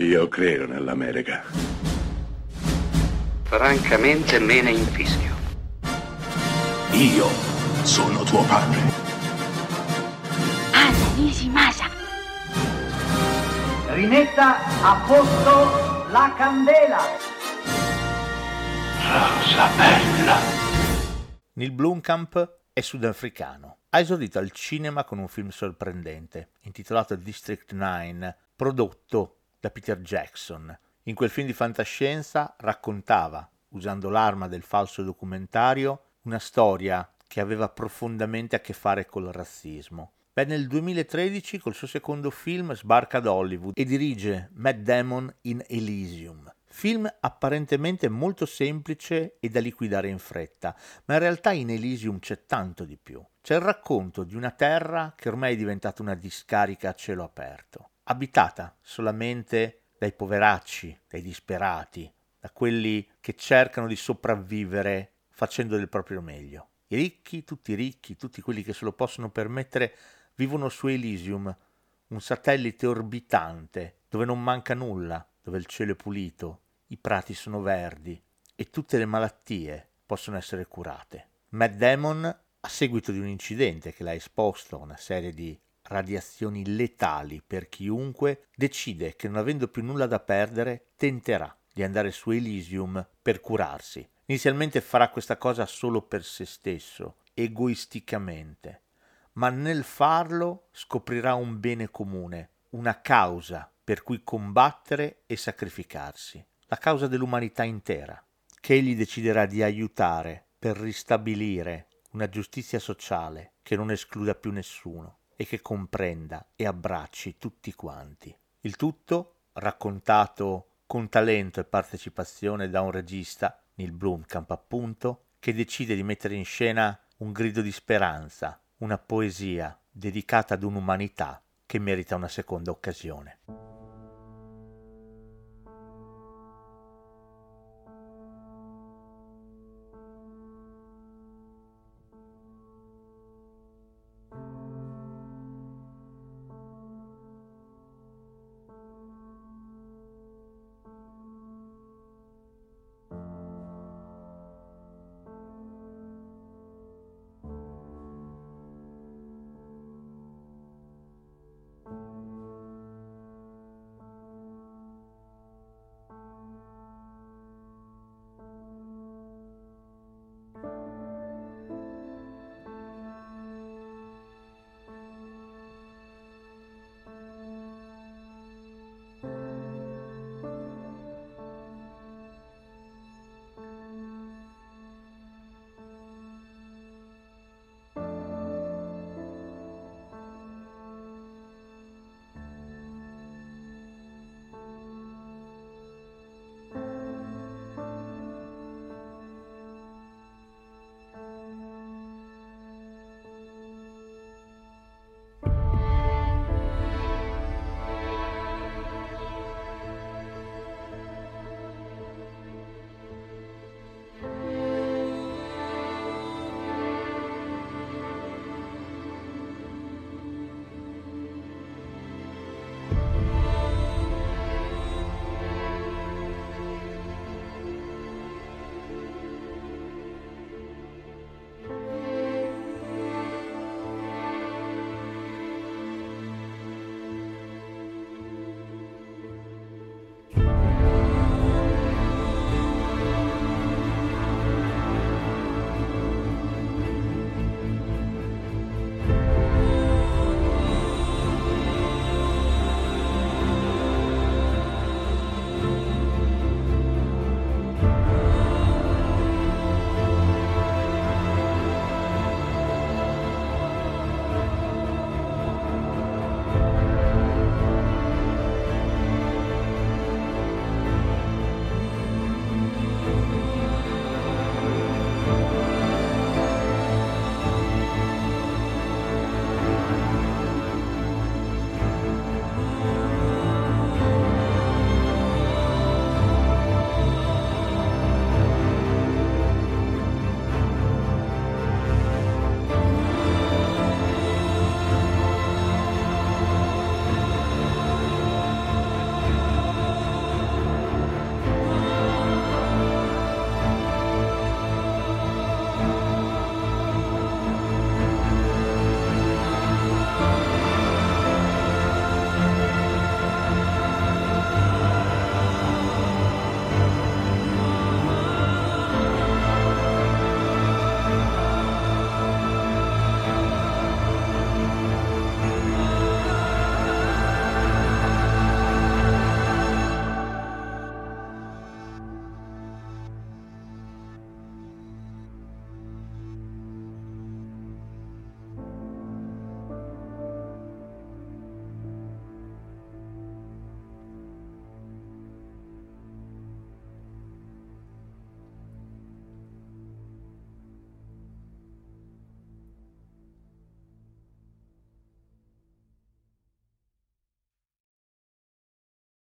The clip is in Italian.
Io credo nell'America. Francamente me ne infischio. Io sono tuo padre. Anna Nishimasa. Rimetta a posto la candela. Rosa bella. Neil Blomkamp è sudafricano. Ha esordito al cinema con un film sorprendente, intitolato District 9, prodotto da Peter Jackson. In quel film di fantascienza raccontava, usando l'arma del falso documentario, una storia che aveva profondamente a che fare col razzismo. Beh, nel 2013 col suo secondo film sbarca ad Hollywood e dirige Matt Damon in Elysium. Film apparentemente molto semplice e da liquidare in fretta, ma in realtà in Elysium c'è tanto di più. C'è il racconto di una terra che ormai è diventata una discarica a cielo aperto, abitata solamente dai poveracci, dai disperati, da quelli che cercano di sopravvivere facendo del proprio meglio. I ricchi, tutti i ricchi, tutti quelli che se lo possono permettere, vivono su Elysium, un satellite orbitante dove non manca nulla, dove il cielo è pulito, i prati sono verdi e tutte le malattie possono essere curate. Matt Damon, a seguito di un incidente che l'ha esposto a una serie di radiazioni letali per chiunque, decide che non avendo più nulla da perdere, tenterà di andare su Elysium per curarsi. Inizialmente farà questa cosa solo per se stesso, egoisticamente, ma nel farlo scoprirà un bene comune, una causa per cui combattere e sacrificarsi la causa dell'umanità intera, che egli deciderà di aiutare per ristabilire una giustizia sociale che non escluda più nessuno e che comprenda e abbracci tutti quanti. Il tutto raccontato con talento e partecipazione da un regista, Neil Blomkamp appunto, che decide di mettere in scena un grido di speranza, una poesia dedicata ad un'umanità che merita una seconda occasione.